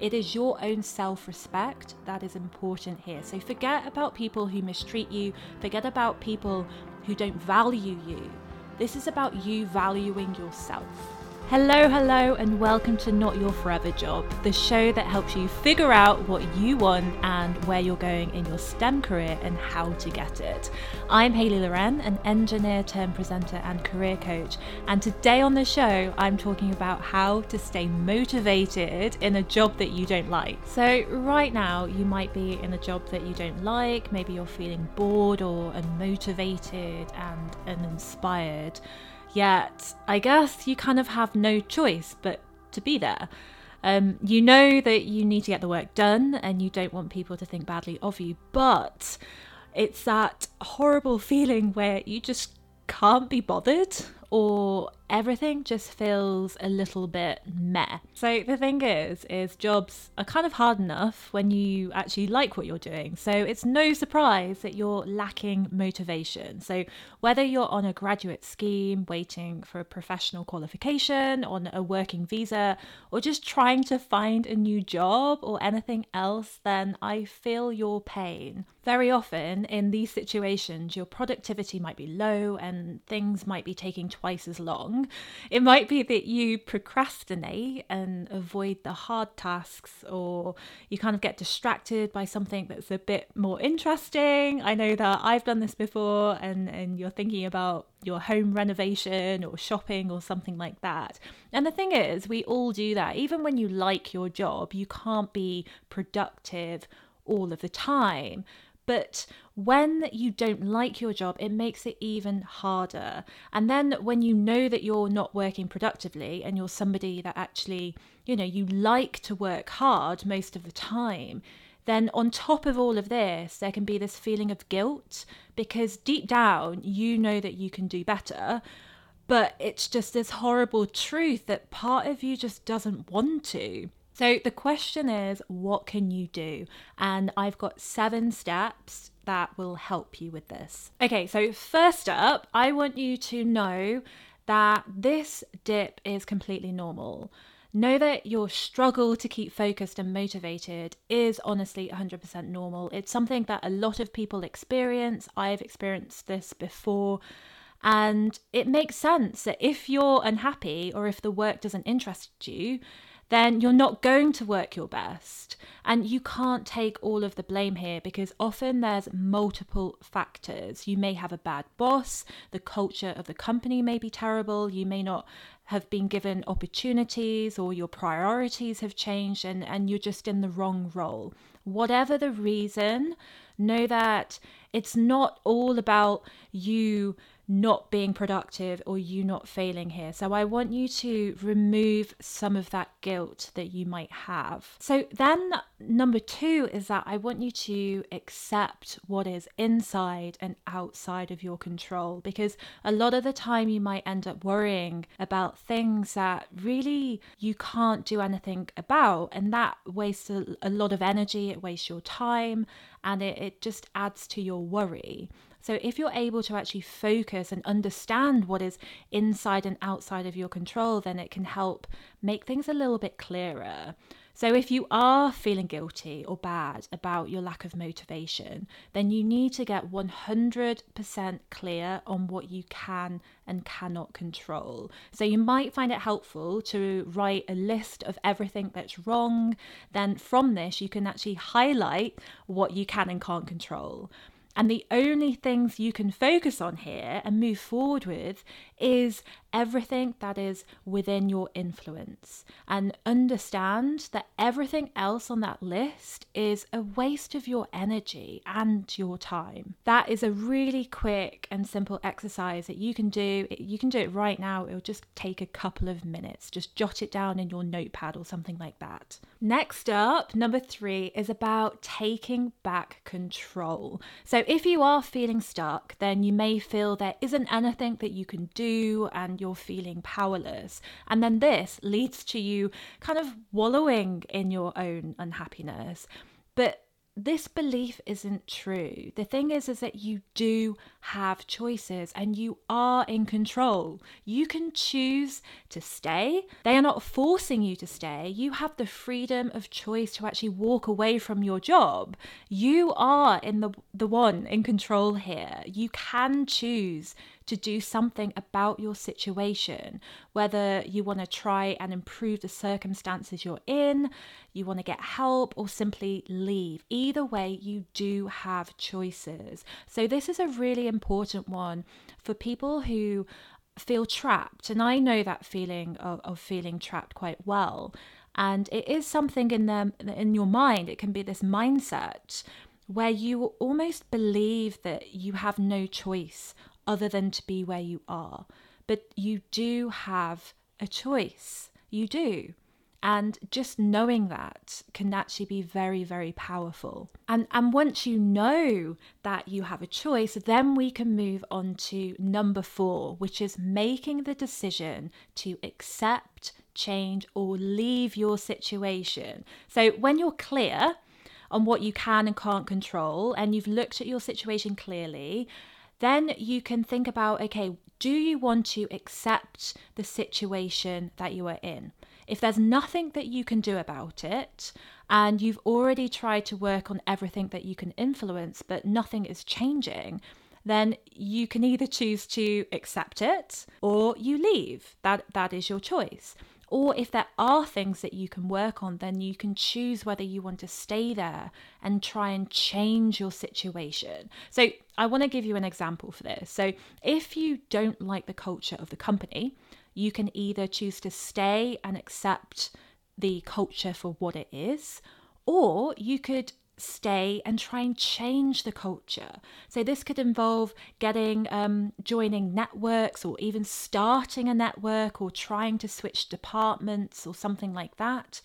It is your own self respect that is important here. So forget about people who mistreat you, forget about people who don't value you. This is about you valuing yourself. Hello, hello, and welcome to Not Your Forever Job, the show that helps you figure out what you want and where you're going in your STEM career and how to get it. I'm Hayley Loren, an engineer turned presenter and career coach, and today on the show, I'm talking about how to stay motivated in a job that you don't like. So, right now, you might be in a job that you don't like, maybe you're feeling bored or unmotivated and uninspired. Yet, I guess you kind of have no choice but to be there. Um, you know that you need to get the work done and you don't want people to think badly of you, but it's that horrible feeling where you just can't be bothered or everything just feels a little bit meh. So the thing is, is jobs are kind of hard enough when you actually like what you're doing. So it's no surprise that you're lacking motivation. So whether you're on a graduate scheme, waiting for a professional qualification, on a working visa, or just trying to find a new job or anything else, then I feel your pain. Very often in these situations, your productivity might be low and things might be taking twice as long it might be that you procrastinate and avoid the hard tasks, or you kind of get distracted by something that's a bit more interesting. I know that I've done this before, and, and you're thinking about your home renovation or shopping or something like that. And the thing is, we all do that. Even when you like your job, you can't be productive all of the time. But when you don't like your job, it makes it even harder. And then when you know that you're not working productively and you're somebody that actually, you know, you like to work hard most of the time, then on top of all of this, there can be this feeling of guilt because deep down, you know that you can do better. But it's just this horrible truth that part of you just doesn't want to. So the question is, what can you do? And I've got seven steps that will help you with this. Okay, so first up, I want you to know that this dip is completely normal. Know that your struggle to keep focused and motivated is honestly 100% normal. It's something that a lot of people experience. I've experienced this before. And it makes sense that if you're unhappy or if the work doesn't interest you, then you're not going to work your best. And you can't take all of the blame here because often there's multiple factors. You may have a bad boss, the culture of the company may be terrible, you may not have been given opportunities or your priorities have changed and, and you're just in the wrong role. Whatever the reason, know that it's not all about you not being productive or you not failing here. So I want you to remove some of that guilt that you might have. So then, number two is that I want you to accept what is inside and outside of your control because a lot of the time you might end up worrying about things that really you can't do anything about, and that wastes a, lot of energy, it wastes your time, and it, it just adds to your worry. So, if you're able to actually focus and understand what is inside and outside of your control, then it can help make things a little bit clearer. So, if you are feeling guilty or bad about your lack of motivation, then you need to get 100% clear on what you can and cannot control. So, you might find it helpful to write a list of everything that's wrong. Then, from this, you can actually highlight what you can and can't control. And the only things you can focus on here and move forward with is everything that is within your influence. And understand that everything else on that list is a waste of your energy and your time. That is a really quick and simple exercise that you can do. You can do it right now. It'll just take a couple of minutes. Just jot it down in your notepad or something like that. Next up, number three is about taking back control. So if you are feeling stuck, then you may feel there isn't anything that you can do and you're feeling powerless. And then this leads to you kind of wallowing in your own unhappiness. But this belief isn't true. The thing is is that you do have choices and you are in control. You can choose to stay. They are not forcing you to stay. You have the freedom of choice to actually walk away from your job. You are in the the one in control here. You can choose to do something about your situation, whether you want to try and improve the circumstances you're in, you want to get help, or simply leave. Either way, you do have choices. So, this is a really important one for people who feel trapped. And I know that feeling of, of feeling trapped quite well. And it is something in them in your mind. It can be this mindset where you almost believe that you have no choice other than to be where you are. But you do have a choice. You do. And just knowing that can actually be very, very powerful. And, and once you know that you have a choice, then we can move on to number four, which is making the decision to accept, change, or leave your situation. So when you're clear on what you can and can't control, and you've looked at your situation clearly, then you can think about okay, do you want to accept the situation that you are in? If there's nothing that you can do about it, and you've already tried to work on everything that you can influence, but nothing is changing, then you can either choose to accept it or you leave. That that is your choice. Or if there are things that you can work on, then you can choose whether you want to stay there and try and change your situation. So, I want to give you an example for this. So, if you don't like the culture of the company, you can either choose to stay and accept the culture for what it is, or you could stay and try and change the culture. So this could involve getting um, joining networks or even starting a network or trying to switch departments or something like that.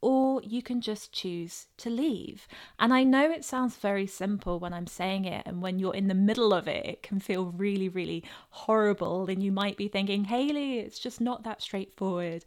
Or you can just choose to leave. And I know it sounds very simple when I'm saying it, and when you're in the middle of it, it can feel really, really horrible. And you might be thinking, Hayley, it's just not that straightforward.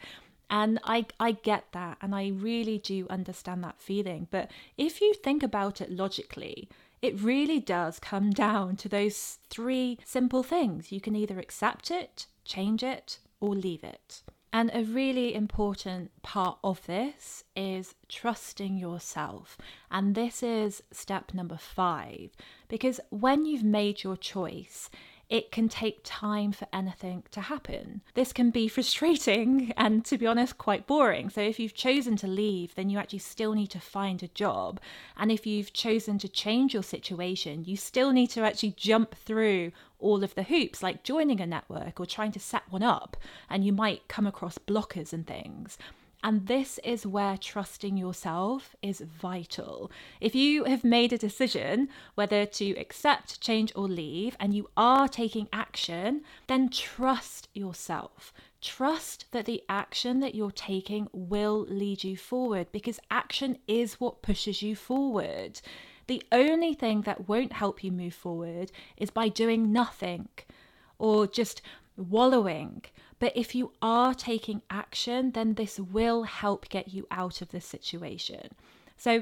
And I, I get that, and I really do understand that feeling. But if you think about it logically, it really does come down to those three simple things. You can either accept it, change it, or leave it. And a really important part of this is trusting yourself. And this is step number five, because when you've made your choice, it can take time for anything to happen. This can be frustrating and, to be honest, quite boring. So, if you've chosen to leave, then you actually still need to find a job. And if you've chosen to change your situation, you still need to actually jump through all of the hoops, like joining a network or trying to set one up. And you might come across blockers and things. And this is where trusting yourself is vital. If you have made a decision whether to accept, change, or leave, and you are taking action, then trust yourself. Trust that the action that you're taking will lead you forward because action is what pushes you forward. The only thing that won't help you move forward is by doing nothing or just wallowing but if you are taking action, then this will help get you out of this situation. So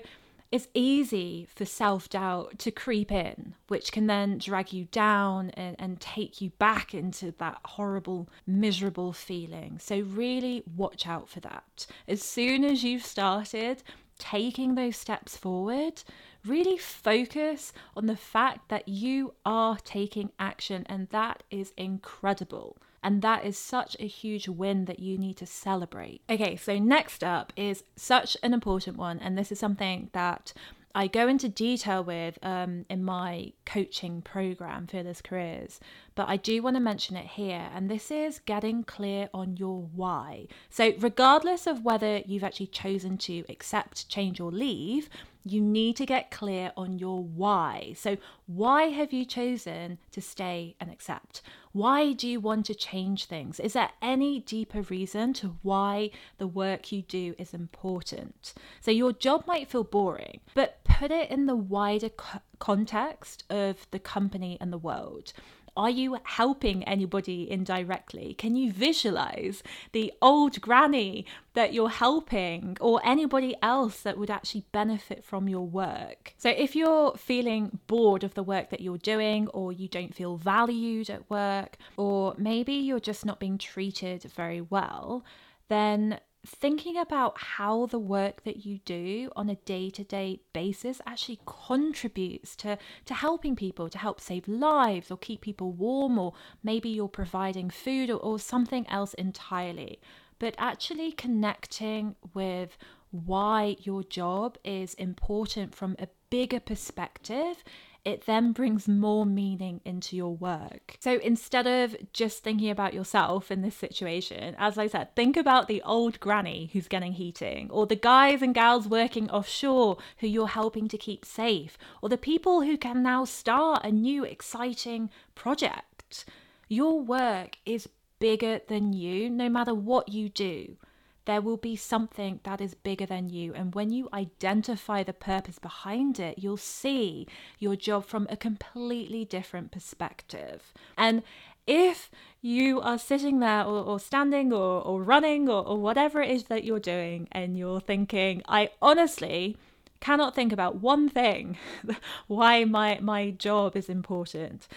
it's easy for self doubt to creep in, which can then drag you down and, and take you back into that horrible, miserable feeling. So, really watch out for that. As soon as you've started taking those steps forward, really focus on the fact that you are taking action, and that is incredible. And that is such a huge win that you need to celebrate. Okay, so next up is such an important one. And this is something that I go into detail with um, in my coaching program, Fearless Careers, but I do want to mention it here. And this is getting clear on your why. So, regardless of whether you've actually chosen to accept, change, or leave, you need to get clear on your why. So, why have you chosen to stay and accept? Why do you want to change things? Is there any deeper reason to why the work you do is important? So, your job might feel boring, but put it in the wider co- context of the company and the world. Are you helping anybody indirectly? Can you visualize the old granny that you're helping or anybody else that would actually benefit from your work? So, if you're feeling bored of the work that you're doing, or you don't feel valued at work, or maybe you're just not being treated very well, then thinking about how the work that you do on a day-to-day basis actually contributes to to helping people to help save lives or keep people warm or maybe you're providing food or, or something else entirely. But actually connecting with why your job is important from a bigger perspective it then brings more meaning into your work. So instead of just thinking about yourself in this situation, as I said, think about the old granny who's getting heating, or the guys and gals working offshore who you're helping to keep safe, or the people who can now start a new exciting project. Your work is bigger than you, no matter what you do there will be something that is bigger than you. And when you identify the purpose behind it, you'll see your job from a completely different perspective. And if you are sitting there or, or standing or, or running or, or whatever it is that you're doing, and you're thinking, I honestly cannot think about one thing why my, my job is important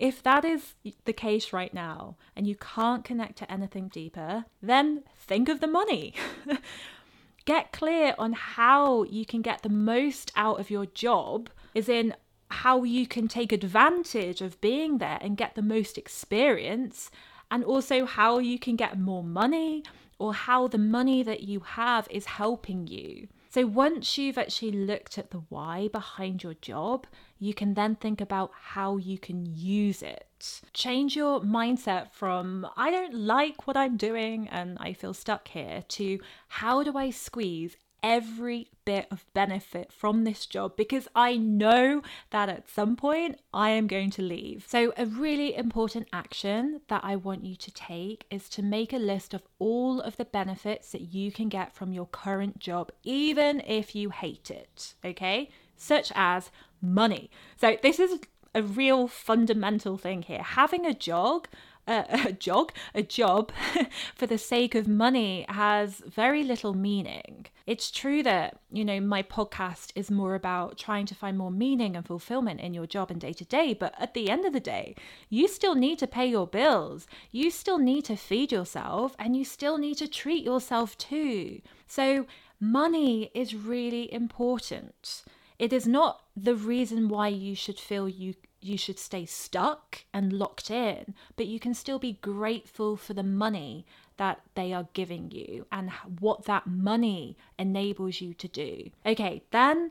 if that is the case right now and you can't connect to anything deeper, then think of the money. get clear on how you can get the most out of your job, is in how you can take advantage of being there and get the most experience, and also how you can get more money or how the money that you have is helping you. So once you've actually looked at the why behind your job, you can then think about how you can use it. Change your mindset from, I don't like what I'm doing and I feel stuck here, to how do I squeeze every bit of benefit from this job because I know that at some point I am going to leave. So, a really important action that I want you to take is to make a list of all of the benefits that you can get from your current job, even if you hate it, okay? Such as money. So, this is a real fundamental thing here. Having a job a, jog, a job for the sake of money has very little meaning. It's true that, you know, my podcast is more about trying to find more meaning and fulfillment in your job and day to day, but at the end of the day, you still need to pay your bills. You still need to feed yourself and you still need to treat yourself too. So, money is really important. It is not the reason why you should feel you you should stay stuck and locked in, but you can still be grateful for the money that they are giving you and what that money enables you to do. Okay, then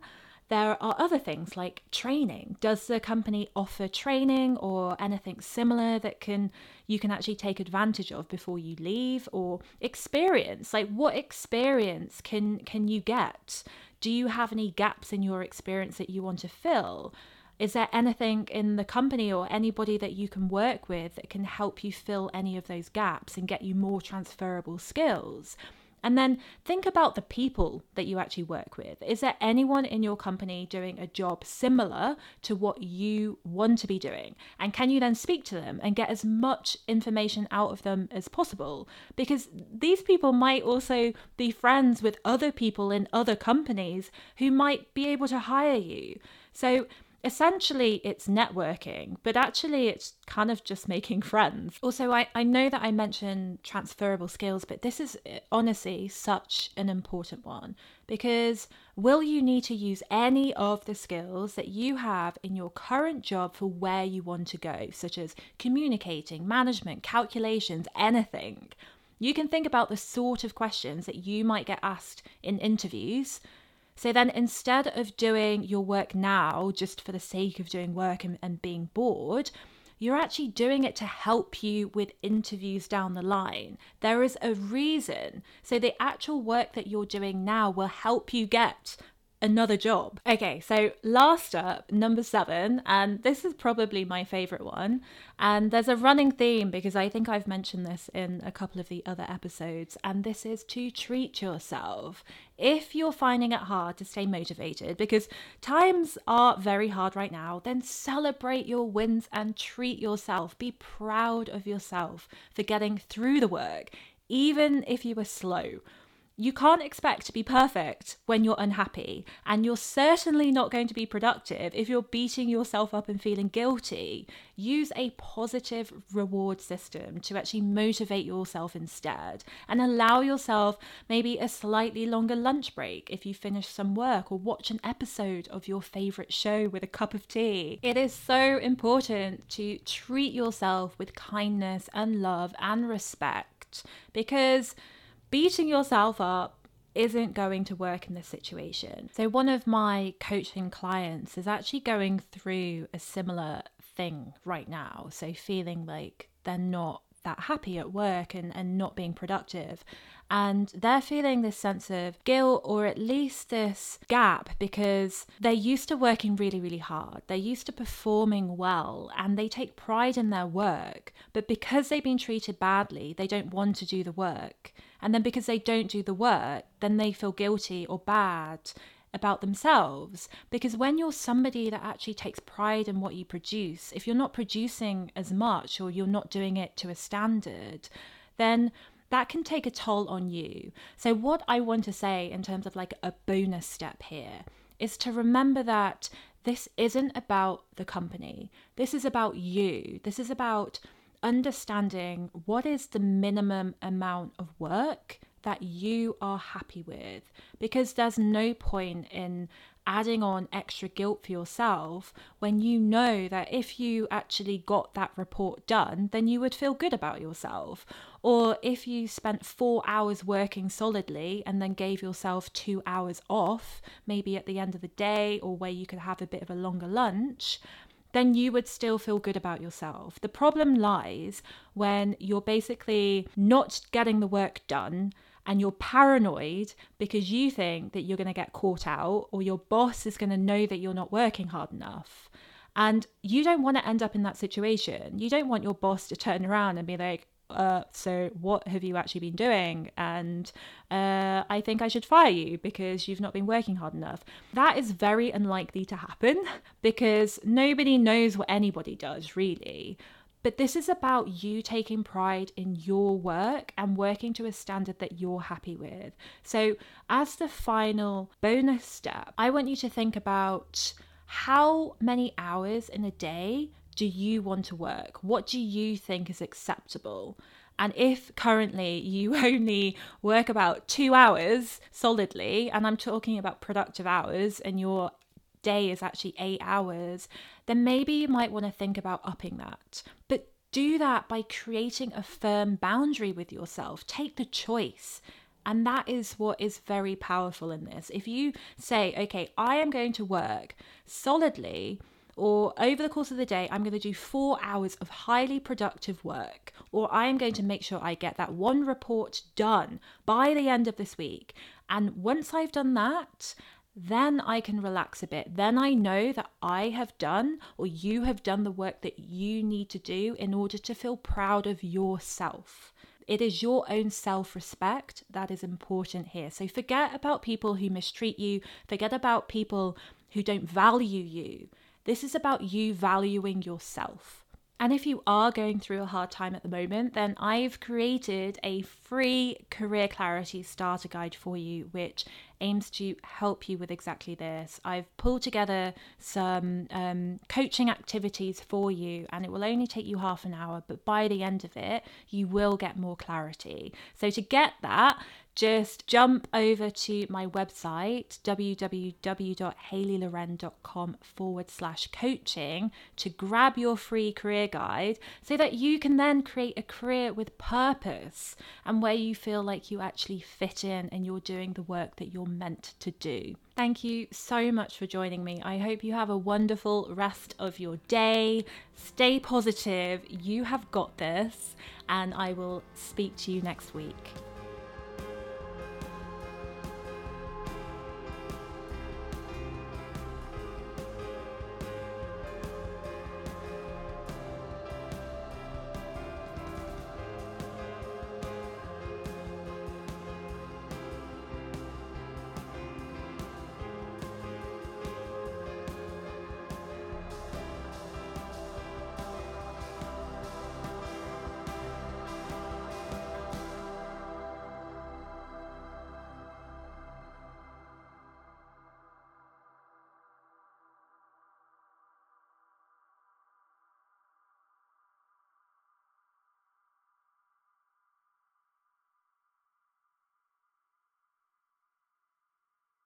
there are other things like training. Does the company offer training or anything similar that can you can actually take advantage of before you leave or experience? Like what experience can can you get? Do you have any gaps in your experience that you want to fill? Is there anything in the company or anybody that you can work with that can help you fill any of those gaps and get you more transferable skills? And then think about the people that you actually work with. Is there anyone in your company doing a job similar to what you want to be doing? And can you then speak to them and get as much information out of them as possible? Because these people might also be friends with other people in other companies who might be able to hire you. So essentially it's networking, but actually it's kind of just making friends. Also, I, I know that I mentioned transferable skills, but this is eh, honestly such an important one because will you need to use any of the skills that you have in your current job for where you want to go, such as communicating, management, calculations, anything? You can think about the sort of questions that you might get asked in interviews so then instead of doing your work now just for the sake of doing work and, and being bored, you're actually doing it to help you with interviews down the line. There is a reason. So the actual work that you're doing now will help you get another job. Okay, so last up, number seven, and this is probably my favorite one. And there's a running theme because I think I've mentioned this in a couple of the other episodes, and this is to treat yourself. If you're finding it hard to stay motivated because times are very hard right now, then celebrate your wins and treat yourself. Be proud of yourself for getting through the work, even if you were slow you can't expect to be perfect when you're unhappy, and you're certainly not going to be productive if you're beating yourself up and feeling guilty. Use a positive reward system to actually motivate yourself instead, and allow yourself maybe a slightly longer lunch break if you finish some work or watch an episode of your favorite show with a cup of tea. It is so important to treat yourself with kindness and love and respect because beating yourself up isn't going to work in this situation. So, one of my coaching clients is actually going through a similar thing right now. So, feeling like they're not that happy at work and, and not being productive. And they're feeling this sense of guilt or at least this gap because they're used to working really, really hard. They're used to performing well and they take pride in their work. But because they've been treated badly, they don't want to do the work. And then because they don't do the work, then they feel guilty or bad about themselves. Because when you're somebody that actually takes pride in what you produce, if you're not producing as much or you're not doing it to a standard, then that can take a toll on you. So, what I want to say in terms of like a bonus step here is to remember that this isn't about the company, this is about you. This is about understanding what is the minimum amount of work that you are happy with because there's no point in adding on extra guilt for yourself when you know that if you actually got that report done, then you would feel good about yourself. Or if you spent four hours working solidly and then gave yourself two hours off, maybe at the end of the day, or where you could have a bit of a longer lunch, then you would still feel good about yourself. The problem lies when you're basically not getting the work done and you're paranoid because you think that you're going to get caught out or your boss is going to know that you're not working hard enough. And you don't want to end up in that situation. You don't want your boss to turn around and be like, uh, so what have you actually been doing? And uh, I think I should fire you because you've not been working hard enough. That is very unlikely to happen because nobody knows what anybody does, really. But this is about you taking pride in your work and working to a standard that you're happy with. So, as the final bonus step, I want you to think about how many hours in a day do you want to work? What do you think is acceptable? And if currently you only work about two hours solidly, and I'm talking about productive hours, and your day is actually eight hours, then maybe you might want to think about upping that. But do that by creating a firm boundary with yourself. Take the choice. And that is what is very powerful in this. If you say, okay, I am going to work solidly or over the course of the day, I'm going to do four hours of highly productive work, or I am going to make sure I get that one report done by the end of this week. And once I've done that, then I can relax a bit. Then I know that I have done or you have done the work that you need to do in order to feel proud of yourself. It is your own self respect that is important here. So forget about people who mistreat you, forget about people who don't value you. This is about you valuing yourself. And if you are going through a hard time at the moment, then I've created a free career clarity starter guide for you, which aims to help you with exactly this. I've pulled together some um, coaching activities for you, and it will only take you half an hour, but by the end of it, you will get more clarity. So, to get that, just jump over to my website, www.haleyloren.com forward slash coaching, to grab your free career guide so that you can then create a career with purpose and where you feel like you actually fit in and you're doing the work that you're meant to do. Thank you so much for joining me. I hope you have a wonderful rest of your day. Stay positive. You have got this, and I will speak to you next week.